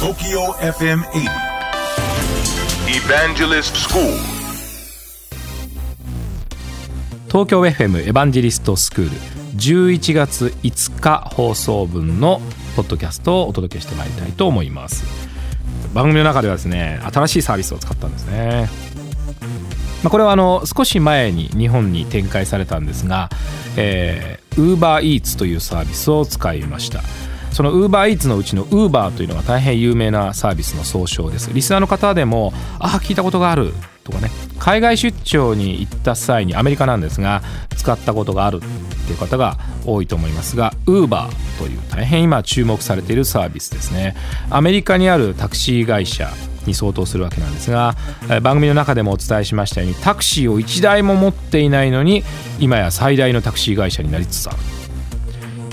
TOKYO FM 80 Evangelist School. 東京 FM エヴァンジェリストスクール11月5日放送分のポッドキャストをお届けしてまいりたいと思います。番組の中ではですね新しいサービスを使ったんですね。まあ、これはあの少し前に日本に展開されたんですが、えー、UberEats というサービスを使いましたその UberEats のうちの Uber というのが大変有名なサービスの総称です。リスナーの方でもああ聞いたことがあるとかね。海外出張に行った際にアメリカなんですが使ったことがあるっていう方が多いと思いますが Uber という大変今注目されているサービスですね。アメリカにあるタクシー会社に相当するわけなんですが番組の中でもお伝えしましたようにタクシーを1台も持っていないのに今や最大のタクシー会社になりつつある。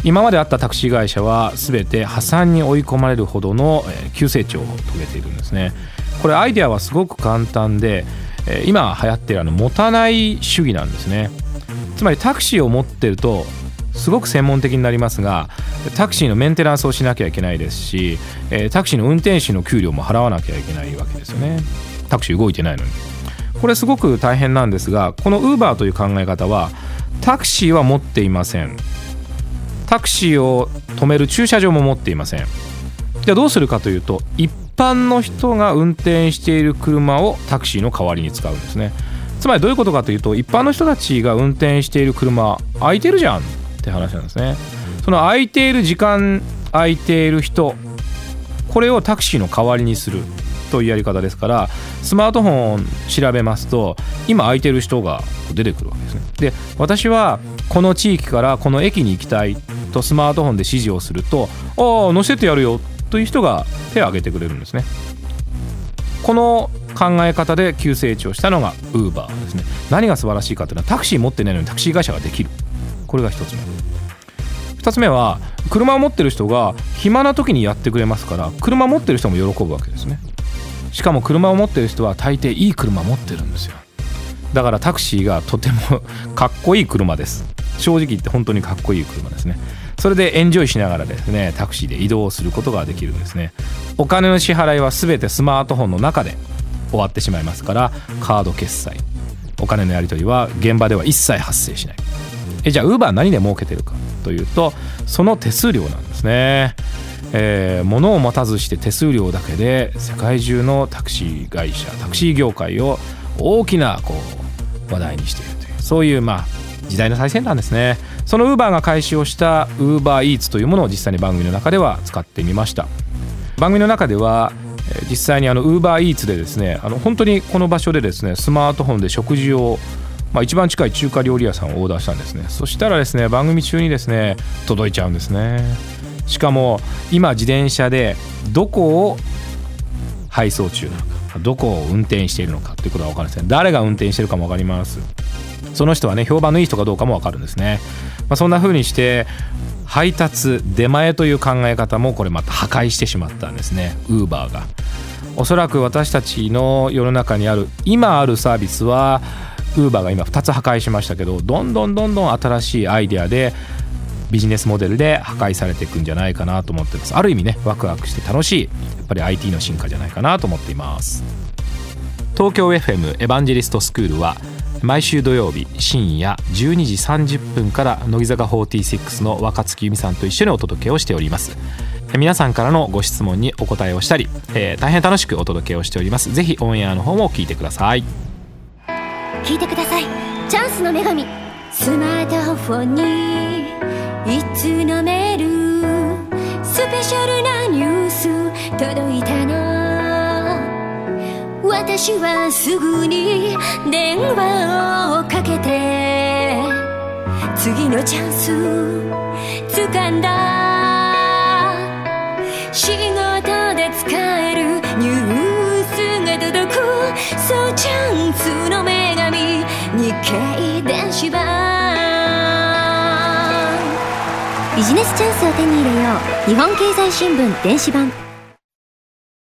今まであったタクシー会社は全て破産に追い込まれるほどの急成長を遂げているんですね。これアイデアはすごく簡単で今流行っているあの持たない主義なんですね。つまりタクシーを持ってるとすごく専門的になりますがタクシーのメンテナンスをしなきゃいけないですしタクシーの運転手の給料も払わなきゃいけないわけですよね。タクシー動いてないのに。これすごく大変なんですがこの Uber という考え方はタクシーは持っていません。タクシーを止める駐車場も持っていません。じゃあどうするかというと一般の人が運転している車をタクシーの代わりに使うんですね。つまりどういうことかというと一般の人たちが運転している車空いてるじゃんって話なんですね。その空いている時間空いている人これをタクシーの代わりにする。というやり方ですからスマートフォンを調べますと今空いてる人が出てくるわけですね。で私はこの地域からこの駅に行きたいとスマートフォンで指示をすると「ああ乗せてやるよ」という人が手を挙げてくれるんですね。この考え方で急成長したのが Uber ですね。何が素晴らしいかというのはタクシー持ってないのにタクシー会社ができる。これが1つ目。2つ目は車を持ってる人が暇な時にやってくれますから車持ってる人も喜ぶわけですね。しかも車を持ってる人は大抵いい車持ってるんですよ。だからタクシーがとても かっこいい車です。正直言って本当にかっこいい車ですね。それでエンジョイしながらですねタクシーで移動することができるんですね。お金の支払いは全てスマートフォンの中で終わってしまいますからカード決済。お金のやり取りは現場では一切発生しない。えじゃあウーバー何で儲けてるかというとその手数料なんですね。えー、物を持たずして手数料だけで世界中のタクシー会社タクシー業界を大きなこう話題にしているというそういうまあ時代の最先端ですね。そのウーバーが開始をしたウーバーイーツというものを実際に番組の中では使ってみました。番組の中では実際にあのウーバーイーツでですねあの本当にこの場所でですねスマートフォンで食事をまあ、一番近い中華料理屋さんをオーダーしたんですね。そしたらですね番組中にですね届いちゃうんですね。しかも今自転車でどこを配送中なのかどこを運転しているのかっていうことは分かるんですね誰が運転してるかも分かります。その人はね評判のいい人かどうかも分かるんですね、まあ、そんな風にして配達出前という考え方もこれまた破壊してしまったんですね。ウーバーが。おそらく私たちの世の中にある今あるサービスはウーバーが今2つ破壊しましたけどどんどんどんどん新しいアイデアでビジネスモデルで破壊されていくんじゃないかなと思ってます。ある意味ねワクワクして楽しいやっぱり IT の進化じゃないかなと思っています。東京 FM エヴァンジェリストスクールは毎週土曜日深夜12時30分から乃木坂46の若月由美さんと一緒にお届けをしております。皆さんからのご質問にお答えをしたり、えー、大変楽しくお届けをしております。ぜひオンエアの方も聞いてください。聞いてください。チャンスの女神スマートフォンにのメールスペシャルなニュース。届いたの。私はすぐに電話をかけて。次のチャンス。掴んだ。仕事で使えるニュースが届く。そうチャンスの女神。日経ビジネスチャンスを手に入れよう。日本経済新聞電子版。